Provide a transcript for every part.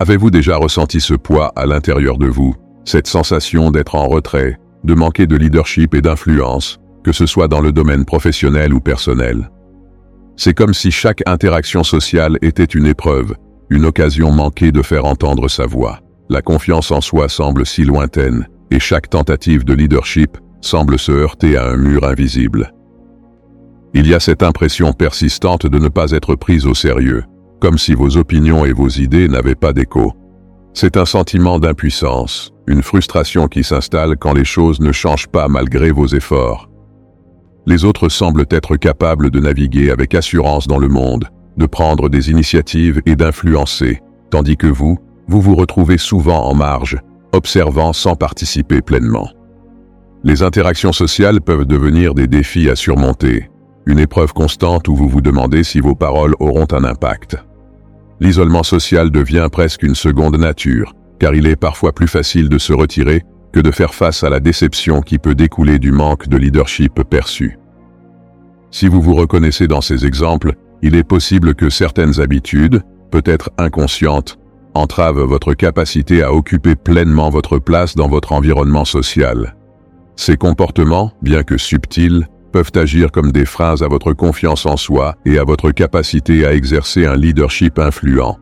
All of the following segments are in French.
Avez-vous déjà ressenti ce poids à l'intérieur de vous, cette sensation d'être en retrait, de manquer de leadership et d'influence, que ce soit dans le domaine professionnel ou personnel? C'est comme si chaque interaction sociale était une épreuve, une occasion manquée de faire entendre sa voix. La confiance en soi semble si lointaine, et chaque tentative de leadership semble se heurter à un mur invisible. Il y a cette impression persistante de ne pas être prise au sérieux, comme si vos opinions et vos idées n'avaient pas d'écho. C'est un sentiment d'impuissance, une frustration qui s'installe quand les choses ne changent pas malgré vos efforts. Les autres semblent être capables de naviguer avec assurance dans le monde, de prendre des initiatives et d'influencer, tandis que vous, vous vous retrouvez souvent en marge, observant sans participer pleinement. Les interactions sociales peuvent devenir des défis à surmonter, une épreuve constante où vous vous demandez si vos paroles auront un impact. L'isolement social devient presque une seconde nature, car il est parfois plus facile de se retirer que de faire face à la déception qui peut découler du manque de leadership perçu. Si vous vous reconnaissez dans ces exemples, il est possible que certaines habitudes, peut-être inconscientes, entravent votre capacité à occuper pleinement votre place dans votre environnement social. Ces comportements, bien que subtils, peuvent agir comme des freins à votre confiance en soi et à votre capacité à exercer un leadership influent.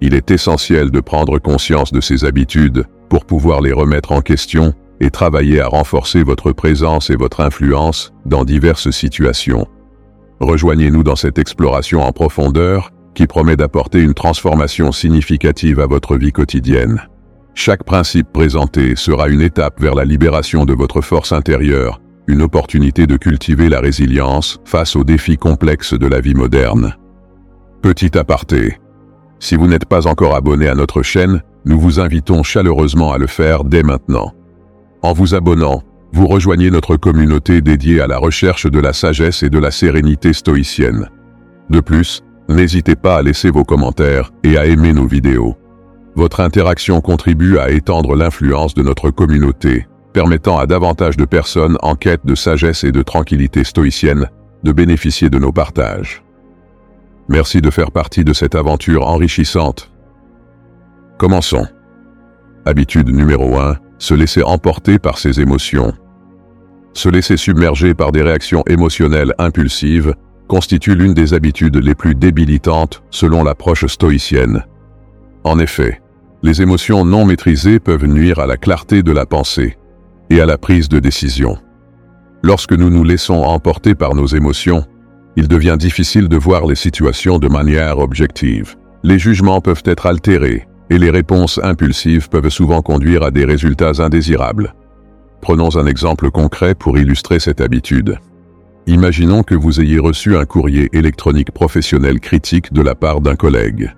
Il est essentiel de prendre conscience de ces habitudes pour pouvoir les remettre en question et travailler à renforcer votre présence et votre influence dans diverses situations. Rejoignez-nous dans cette exploration en profondeur qui promet d'apporter une transformation significative à votre vie quotidienne. Chaque principe présenté sera une étape vers la libération de votre force intérieure, une opportunité de cultiver la résilience face aux défis complexes de la vie moderne. Petit aparté. Si vous n'êtes pas encore abonné à notre chaîne, nous vous invitons chaleureusement à le faire dès maintenant. En vous abonnant, vous rejoignez notre communauté dédiée à la recherche de la sagesse et de la sérénité stoïcienne. De plus, n'hésitez pas à laisser vos commentaires et à aimer nos vidéos. Votre interaction contribue à étendre l'influence de notre communauté, permettant à davantage de personnes en quête de sagesse et de tranquillité stoïcienne de bénéficier de nos partages. Merci de faire partie de cette aventure enrichissante. Commençons. Habitude numéro 1. Se laisser emporter par ses émotions. Se laisser submerger par des réactions émotionnelles impulsives constitue l'une des habitudes les plus débilitantes selon l'approche stoïcienne. En effet, les émotions non maîtrisées peuvent nuire à la clarté de la pensée et à la prise de décision. Lorsque nous nous laissons emporter par nos émotions, il devient difficile de voir les situations de manière objective. Les jugements peuvent être altérés et les réponses impulsives peuvent souvent conduire à des résultats indésirables. Prenons un exemple concret pour illustrer cette habitude. Imaginons que vous ayez reçu un courrier électronique professionnel critique de la part d'un collègue.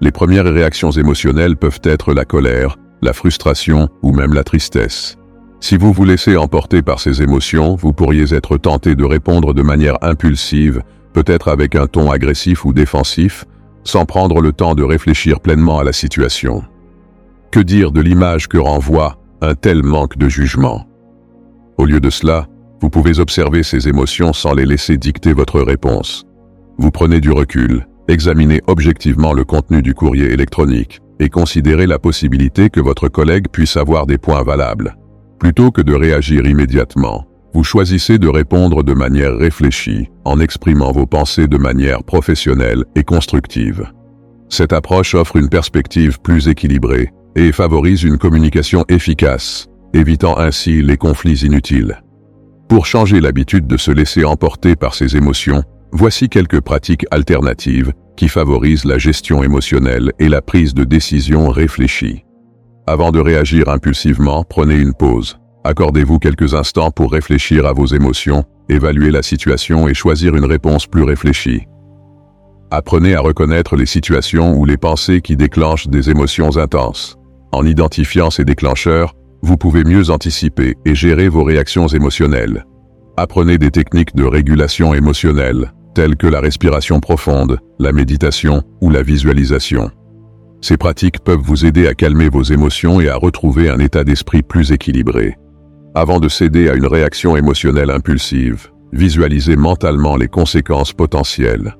Les premières réactions émotionnelles peuvent être la colère, la frustration ou même la tristesse. Si vous vous laissez emporter par ces émotions, vous pourriez être tenté de répondre de manière impulsive, peut-être avec un ton agressif ou défensif, sans prendre le temps de réfléchir pleinement à la situation. Que dire de l'image que renvoie un tel manque de jugement? Au lieu de cela, vous pouvez observer ces émotions sans les laisser dicter votre réponse. Vous prenez du recul, examinez objectivement le contenu du courrier électronique et considérez la possibilité que votre collègue puisse avoir des points valables. Plutôt que de réagir immédiatement, vous choisissez de répondre de manière réfléchie, en exprimant vos pensées de manière professionnelle et constructive. Cette approche offre une perspective plus équilibrée et favorise une communication efficace, évitant ainsi les conflits inutiles. Pour changer l'habitude de se laisser emporter par ses émotions, voici quelques pratiques alternatives qui favorisent la gestion émotionnelle et la prise de décision réfléchie. Avant de réagir impulsivement, prenez une pause. Accordez-vous quelques instants pour réfléchir à vos émotions, évaluer la situation et choisir une réponse plus réfléchie. Apprenez à reconnaître les situations ou les pensées qui déclenchent des émotions intenses. En identifiant ces déclencheurs, vous pouvez mieux anticiper et gérer vos réactions émotionnelles. Apprenez des techniques de régulation émotionnelle, telles que la respiration profonde, la méditation ou la visualisation. Ces pratiques peuvent vous aider à calmer vos émotions et à retrouver un état d'esprit plus équilibré. Avant de céder à une réaction émotionnelle impulsive, visualisez mentalement les conséquences potentielles.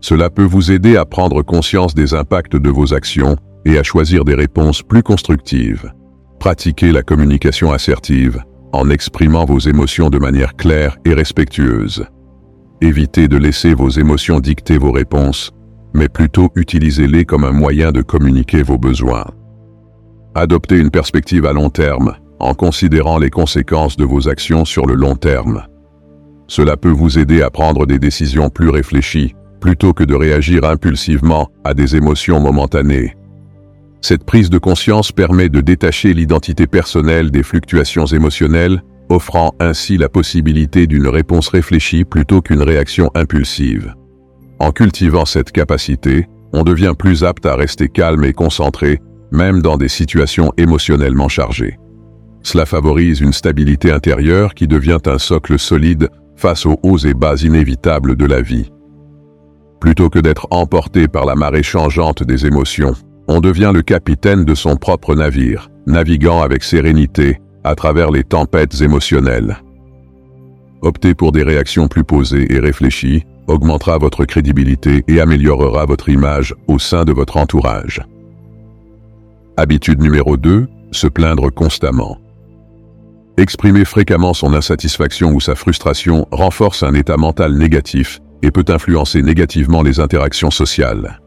Cela peut vous aider à prendre conscience des impacts de vos actions et à choisir des réponses plus constructives. Pratiquez la communication assertive en exprimant vos émotions de manière claire et respectueuse. Évitez de laisser vos émotions dicter vos réponses, mais plutôt utilisez-les comme un moyen de communiquer vos besoins. Adoptez une perspective à long terme en considérant les conséquences de vos actions sur le long terme. Cela peut vous aider à prendre des décisions plus réfléchies plutôt que de réagir impulsivement à des émotions momentanées. Cette prise de conscience permet de détacher l'identité personnelle des fluctuations émotionnelles, offrant ainsi la possibilité d'une réponse réfléchie plutôt qu'une réaction impulsive. En cultivant cette capacité, on devient plus apte à rester calme et concentré, même dans des situations émotionnellement chargées. Cela favorise une stabilité intérieure qui devient un socle solide face aux hauts et bas inévitables de la vie. Plutôt que d'être emporté par la marée changeante des émotions, on devient le capitaine de son propre navire, naviguant avec sérénité à travers les tempêtes émotionnelles. Optez pour des réactions plus posées et réfléchies, augmentera votre crédibilité et améliorera votre image au sein de votre entourage. Habitude numéro 2, se plaindre constamment. Exprimer fréquemment son insatisfaction ou sa frustration renforce un état mental négatif et peut influencer négativement les interactions sociales.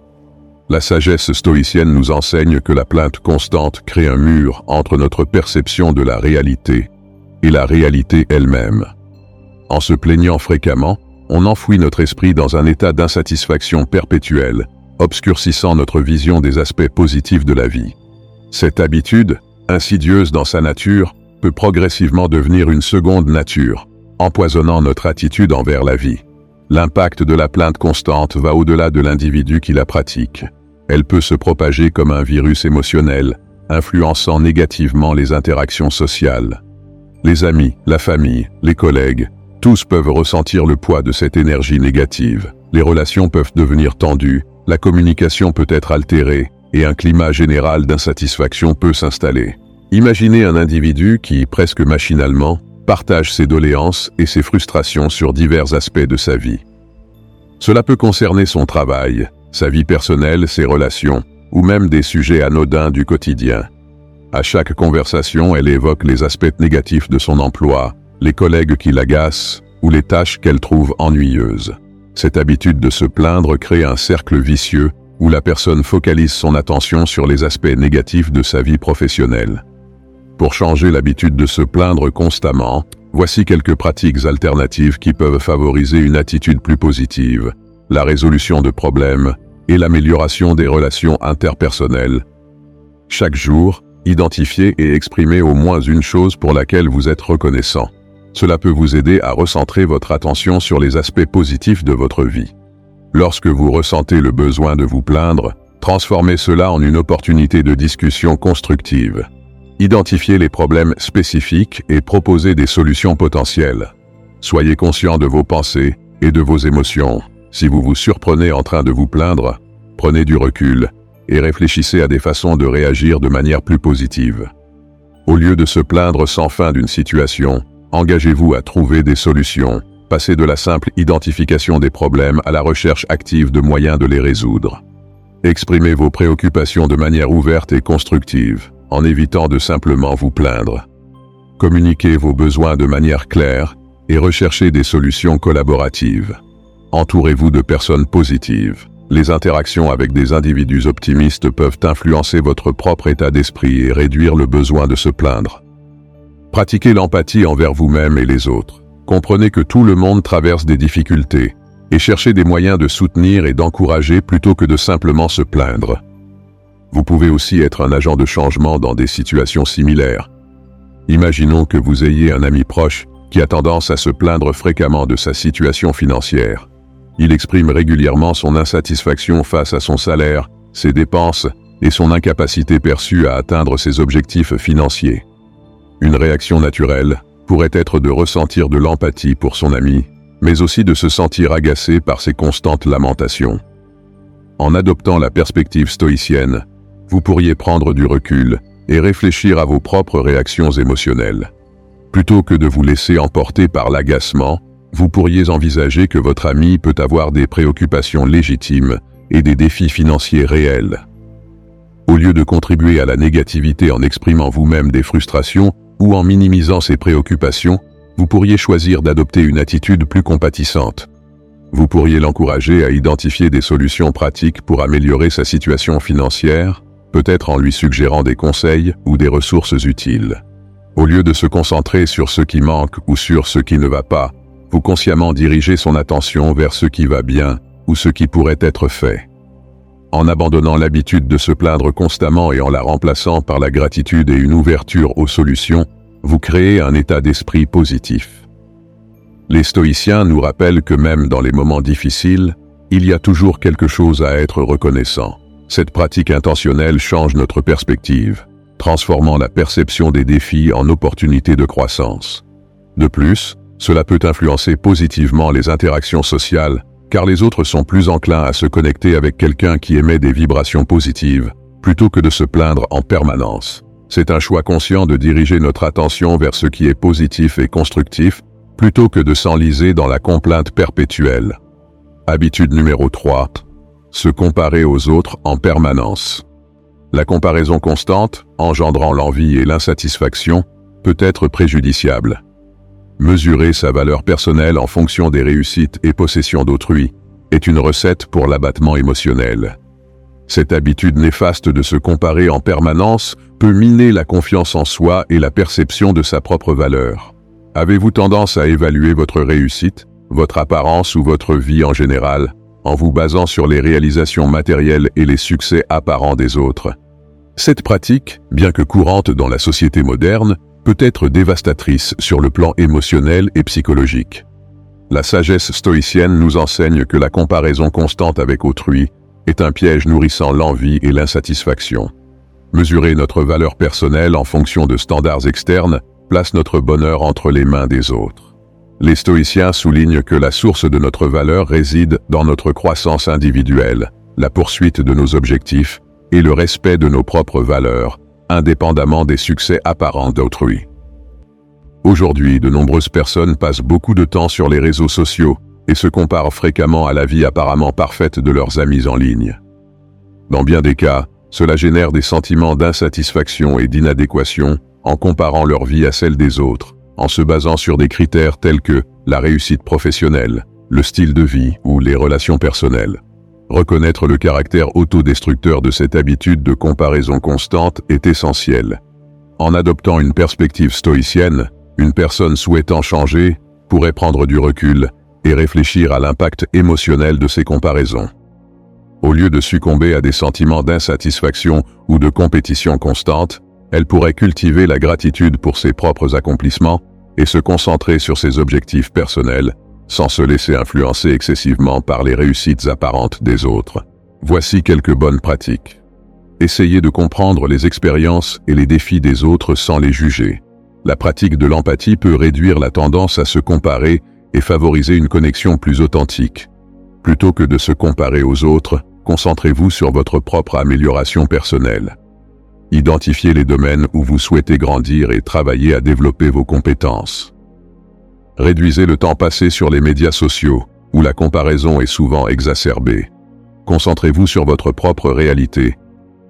La sagesse stoïcienne nous enseigne que la plainte constante crée un mur entre notre perception de la réalité et la réalité elle-même. En se plaignant fréquemment, on enfouit notre esprit dans un état d'insatisfaction perpétuelle, obscurcissant notre vision des aspects positifs de la vie. Cette habitude, insidieuse dans sa nature, peut progressivement devenir une seconde nature, empoisonnant notre attitude envers la vie. L'impact de la plainte constante va au-delà de l'individu qui la pratique elle peut se propager comme un virus émotionnel, influençant négativement les interactions sociales. Les amis, la famille, les collègues, tous peuvent ressentir le poids de cette énergie négative. Les relations peuvent devenir tendues, la communication peut être altérée, et un climat général d'insatisfaction peut s'installer. Imaginez un individu qui, presque machinalement, partage ses doléances et ses frustrations sur divers aspects de sa vie. Cela peut concerner son travail, sa vie personnelle, ses relations, ou même des sujets anodins du quotidien. À chaque conversation, elle évoque les aspects négatifs de son emploi, les collègues qui l'agacent, ou les tâches qu'elle trouve ennuyeuses. Cette habitude de se plaindre crée un cercle vicieux où la personne focalise son attention sur les aspects négatifs de sa vie professionnelle. Pour changer l'habitude de se plaindre constamment, voici quelques pratiques alternatives qui peuvent favoriser une attitude plus positive, la résolution de problèmes et l'amélioration des relations interpersonnelles. Chaque jour, identifiez et exprimez au moins une chose pour laquelle vous êtes reconnaissant. Cela peut vous aider à recentrer votre attention sur les aspects positifs de votre vie. Lorsque vous ressentez le besoin de vous plaindre, transformez cela en une opportunité de discussion constructive. Identifiez les problèmes spécifiques et proposez des solutions potentielles. Soyez conscient de vos pensées et de vos émotions. Si vous vous surprenez en train de vous plaindre, prenez du recul et réfléchissez à des façons de réagir de manière plus positive. Au lieu de se plaindre sans fin d'une situation, engagez-vous à trouver des solutions, passez de la simple identification des problèmes à la recherche active de moyens de les résoudre. Exprimez vos préoccupations de manière ouverte et constructive, en évitant de simplement vous plaindre. Communiquez vos besoins de manière claire et recherchez des solutions collaboratives. Entourez-vous de personnes positives. Les interactions avec des individus optimistes peuvent influencer votre propre état d'esprit et réduire le besoin de se plaindre. Pratiquez l'empathie envers vous-même et les autres. Comprenez que tout le monde traverse des difficultés et cherchez des moyens de soutenir et d'encourager plutôt que de simplement se plaindre. Vous pouvez aussi être un agent de changement dans des situations similaires. Imaginons que vous ayez un ami proche qui a tendance à se plaindre fréquemment de sa situation financière. Il exprime régulièrement son insatisfaction face à son salaire, ses dépenses et son incapacité perçue à atteindre ses objectifs financiers. Une réaction naturelle pourrait être de ressentir de l'empathie pour son ami, mais aussi de se sentir agacé par ses constantes lamentations. En adoptant la perspective stoïcienne, vous pourriez prendre du recul et réfléchir à vos propres réactions émotionnelles. Plutôt que de vous laisser emporter par l'agacement, vous pourriez envisager que votre ami peut avoir des préoccupations légitimes et des défis financiers réels. Au lieu de contribuer à la négativité en exprimant vous-même des frustrations ou en minimisant ses préoccupations, vous pourriez choisir d'adopter une attitude plus compatissante. Vous pourriez l'encourager à identifier des solutions pratiques pour améliorer sa situation financière, peut-être en lui suggérant des conseils ou des ressources utiles. Au lieu de se concentrer sur ce qui manque ou sur ce qui ne va pas, vous consciemment dirigez son attention vers ce qui va bien ou ce qui pourrait être fait. En abandonnant l'habitude de se plaindre constamment et en la remplaçant par la gratitude et une ouverture aux solutions, vous créez un état d'esprit positif. Les stoïciens nous rappellent que même dans les moments difficiles, il y a toujours quelque chose à être reconnaissant. Cette pratique intentionnelle change notre perspective, transformant la perception des défis en opportunités de croissance. De plus, cela peut influencer positivement les interactions sociales, car les autres sont plus enclins à se connecter avec quelqu'un qui émet des vibrations positives, plutôt que de se plaindre en permanence. C'est un choix conscient de diriger notre attention vers ce qui est positif et constructif, plutôt que de s'enliser dans la complainte perpétuelle. Habitude numéro 3. Se comparer aux autres en permanence. La comparaison constante, engendrant l'envie et l'insatisfaction, peut être préjudiciable. Mesurer sa valeur personnelle en fonction des réussites et possessions d'autrui est une recette pour l'abattement émotionnel. Cette habitude néfaste de se comparer en permanence peut miner la confiance en soi et la perception de sa propre valeur. Avez-vous tendance à évaluer votre réussite, votre apparence ou votre vie en général en vous basant sur les réalisations matérielles et les succès apparents des autres? Cette pratique, bien que courante dans la société moderne, peut être dévastatrice sur le plan émotionnel et psychologique. La sagesse stoïcienne nous enseigne que la comparaison constante avec autrui est un piège nourrissant l'envie et l'insatisfaction. Mesurer notre valeur personnelle en fonction de standards externes place notre bonheur entre les mains des autres. Les stoïciens soulignent que la source de notre valeur réside dans notre croissance individuelle, la poursuite de nos objectifs et le respect de nos propres valeurs, indépendamment des succès apparents d'autrui. Aujourd'hui, de nombreuses personnes passent beaucoup de temps sur les réseaux sociaux et se comparent fréquemment à la vie apparemment parfaite de leurs amis en ligne. Dans bien des cas, cela génère des sentiments d'insatisfaction et d'inadéquation en comparant leur vie à celle des autres, en se basant sur des critères tels que la réussite professionnelle, le style de vie ou les relations personnelles. Reconnaître le caractère autodestructeur de cette habitude de comparaison constante est essentiel. En adoptant une perspective stoïcienne, une personne souhaitant changer pourrait prendre du recul et réfléchir à l'impact émotionnel de ces comparaisons. Au lieu de succomber à des sentiments d'insatisfaction ou de compétition constante, elle pourrait cultiver la gratitude pour ses propres accomplissements et se concentrer sur ses objectifs personnels sans se laisser influencer excessivement par les réussites apparentes des autres. Voici quelques bonnes pratiques. Essayez de comprendre les expériences et les défis des autres sans les juger. La pratique de l'empathie peut réduire la tendance à se comparer et favoriser une connexion plus authentique. Plutôt que de se comparer aux autres, concentrez-vous sur votre propre amélioration personnelle. Identifiez les domaines où vous souhaitez grandir et travailler à développer vos compétences. Réduisez le temps passé sur les médias sociaux, où la comparaison est souvent exacerbée. Concentrez-vous sur votre propre réalité.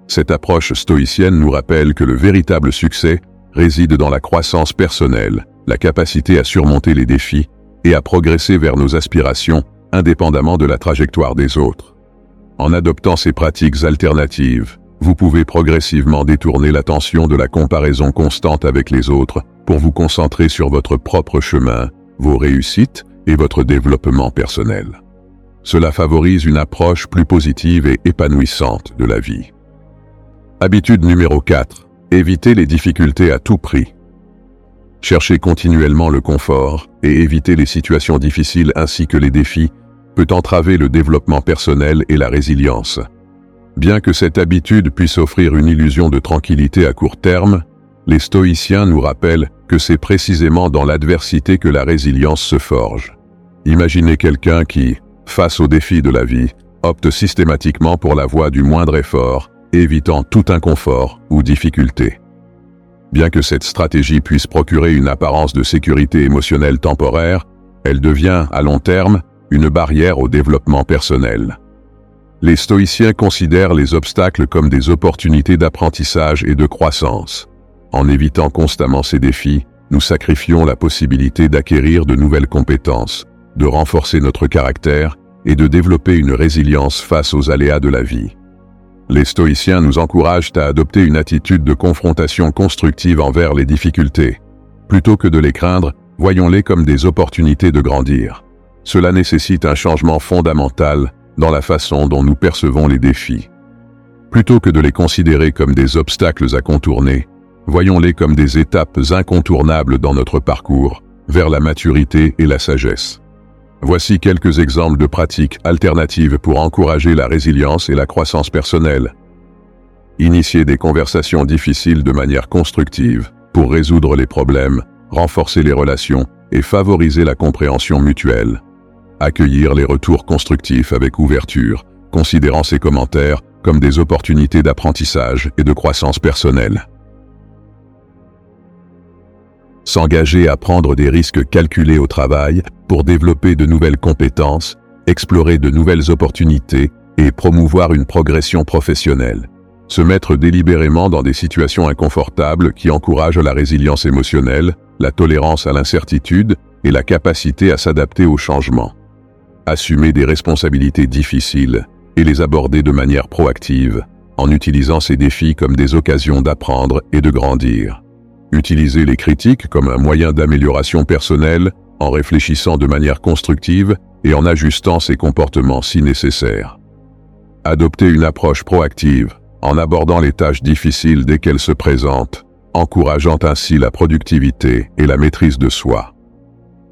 Cette approche stoïcienne nous rappelle que le véritable succès réside dans la croissance personnelle, la capacité à surmonter les défis et à progresser vers nos aspirations, indépendamment de la trajectoire des autres. En adoptant ces pratiques alternatives, vous pouvez progressivement détourner l'attention de la comparaison constante avec les autres pour vous concentrer sur votre propre chemin, vos réussites et votre développement personnel. Cela favorise une approche plus positive et épanouissante de la vie. Habitude numéro 4. Éviter les difficultés à tout prix. Chercher continuellement le confort et éviter les situations difficiles ainsi que les défis peut entraver le développement personnel et la résilience. Bien que cette habitude puisse offrir une illusion de tranquillité à court terme, les stoïciens nous rappellent que c'est précisément dans l'adversité que la résilience se forge. Imaginez quelqu'un qui, face aux défis de la vie, opte systématiquement pour la voie du moindre effort, évitant tout inconfort ou difficulté. Bien que cette stratégie puisse procurer une apparence de sécurité émotionnelle temporaire, elle devient, à long terme, une barrière au développement personnel. Les stoïciens considèrent les obstacles comme des opportunités d'apprentissage et de croissance. En évitant constamment ces défis, nous sacrifions la possibilité d'acquérir de nouvelles compétences, de renforcer notre caractère et de développer une résilience face aux aléas de la vie. Les stoïciens nous encouragent à adopter une attitude de confrontation constructive envers les difficultés. Plutôt que de les craindre, voyons-les comme des opportunités de grandir. Cela nécessite un changement fondamental dans la façon dont nous percevons les défis. Plutôt que de les considérer comme des obstacles à contourner, voyons-les comme des étapes incontournables dans notre parcours vers la maturité et la sagesse. Voici quelques exemples de pratiques alternatives pour encourager la résilience et la croissance personnelle. Initier des conversations difficiles de manière constructive pour résoudre les problèmes, renforcer les relations et favoriser la compréhension mutuelle. Accueillir les retours constructifs avec ouverture, considérant ces commentaires comme des opportunités d'apprentissage et de croissance personnelle. S'engager à prendre des risques calculés au travail pour développer de nouvelles compétences, explorer de nouvelles opportunités et promouvoir une progression professionnelle. Se mettre délibérément dans des situations inconfortables qui encouragent la résilience émotionnelle, la tolérance à l'incertitude et la capacité à s'adapter au changement. Assumer des responsabilités difficiles et les aborder de manière proactive, en utilisant ces défis comme des occasions d'apprendre et de grandir. Utiliser les critiques comme un moyen d'amélioration personnelle en réfléchissant de manière constructive et en ajustant ses comportements si nécessaire. Adopter une approche proactive en abordant les tâches difficiles dès qu'elles se présentent, encourageant ainsi la productivité et la maîtrise de soi.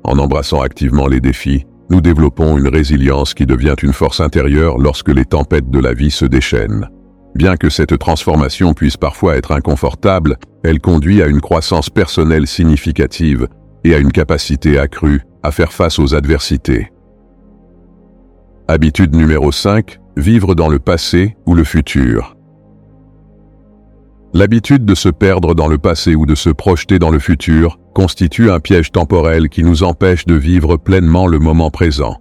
En embrassant activement les défis, nous développons une résilience qui devient une force intérieure lorsque les tempêtes de la vie se déchaînent. Bien que cette transformation puisse parfois être inconfortable, elle conduit à une croissance personnelle significative et à une capacité accrue à faire face aux adversités. Habitude numéro 5. Vivre dans le passé ou le futur. L'habitude de se perdre dans le passé ou de se projeter dans le futur constitue un piège temporel qui nous empêche de vivre pleinement le moment présent.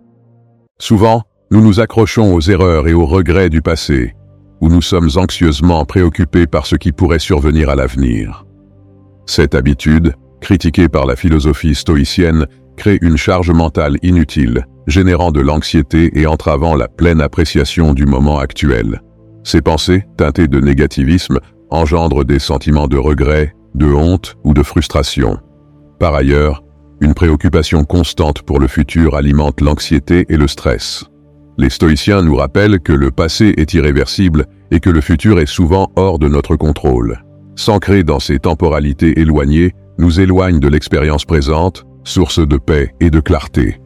Souvent, nous nous accrochons aux erreurs et aux regrets du passé, où nous sommes anxieusement préoccupés par ce qui pourrait survenir à l'avenir. Cette habitude, critiquée par la philosophie stoïcienne, crée une charge mentale inutile, générant de l'anxiété et entravant la pleine appréciation du moment actuel. Ces pensées, teintées de négativisme, engendrent des sentiments de regret, de honte ou de frustration. Par ailleurs, une préoccupation constante pour le futur alimente l'anxiété et le stress. Les stoïciens nous rappellent que le passé est irréversible et que le futur est souvent hors de notre contrôle. S'ancrer dans ces temporalités éloignées nous éloigne de l'expérience présente, source de paix et de clarté.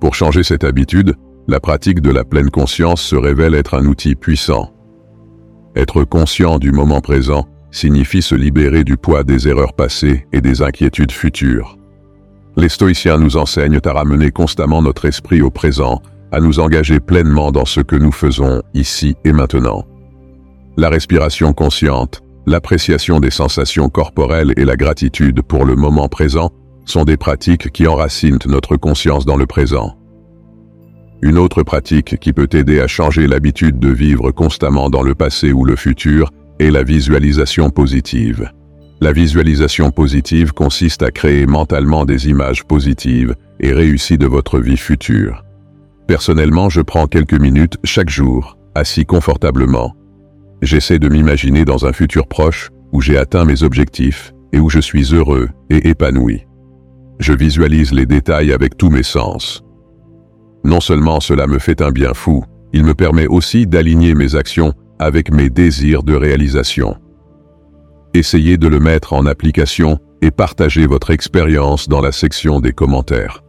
Pour changer cette habitude, la pratique de la pleine conscience se révèle être un outil puissant. Être conscient du moment présent signifie se libérer du poids des erreurs passées et des inquiétudes futures. Les stoïciens nous enseignent à ramener constamment notre esprit au présent à nous engager pleinement dans ce que nous faisons ici et maintenant. La respiration consciente, l'appréciation des sensations corporelles et la gratitude pour le moment présent sont des pratiques qui enracinent notre conscience dans le présent. Une autre pratique qui peut aider à changer l'habitude de vivre constamment dans le passé ou le futur est la visualisation positive. La visualisation positive consiste à créer mentalement des images positives et réussies de votre vie future. Personnellement, je prends quelques minutes chaque jour, assis confortablement. J'essaie de m'imaginer dans un futur proche où j'ai atteint mes objectifs et où je suis heureux et épanoui. Je visualise les détails avec tous mes sens. Non seulement cela me fait un bien fou, il me permet aussi d'aligner mes actions avec mes désirs de réalisation. Essayez de le mettre en application et partagez votre expérience dans la section des commentaires.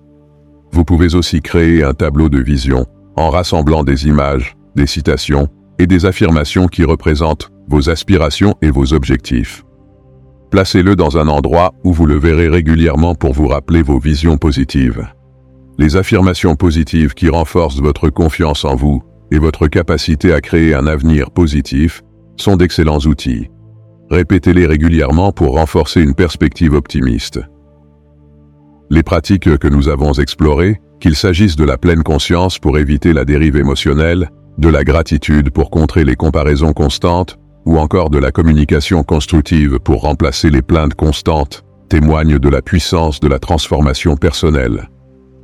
Vous pouvez aussi créer un tableau de vision en rassemblant des images, des citations et des affirmations qui représentent vos aspirations et vos objectifs. Placez-le dans un endroit où vous le verrez régulièrement pour vous rappeler vos visions positives. Les affirmations positives qui renforcent votre confiance en vous et votre capacité à créer un avenir positif sont d'excellents outils. Répétez-les régulièrement pour renforcer une perspective optimiste. Les pratiques que nous avons explorées, qu'il s'agisse de la pleine conscience pour éviter la dérive émotionnelle, de la gratitude pour contrer les comparaisons constantes, ou encore de la communication constructive pour remplacer les plaintes constantes, témoignent de la puissance de la transformation personnelle.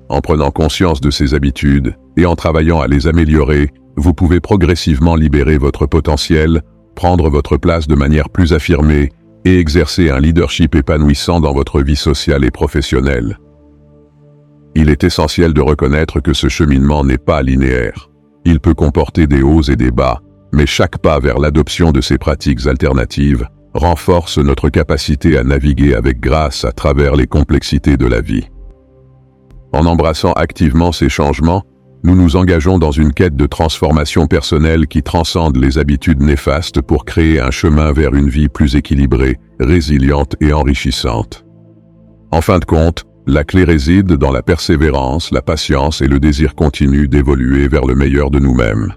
En prenant conscience de ces habitudes et en travaillant à les améliorer, vous pouvez progressivement libérer votre potentiel, prendre votre place de manière plus affirmée et exercer un leadership épanouissant dans votre vie sociale et professionnelle. Il est essentiel de reconnaître que ce cheminement n'est pas linéaire. Il peut comporter des hauts et des bas, mais chaque pas vers l'adoption de ces pratiques alternatives renforce notre capacité à naviguer avec grâce à travers les complexités de la vie. En embrassant activement ces changements, nous nous engageons dans une quête de transformation personnelle qui transcende les habitudes néfastes pour créer un chemin vers une vie plus équilibrée, résiliente et enrichissante. En fin de compte, la clé réside dans la persévérance, la patience et le désir continu d'évoluer vers le meilleur de nous-mêmes.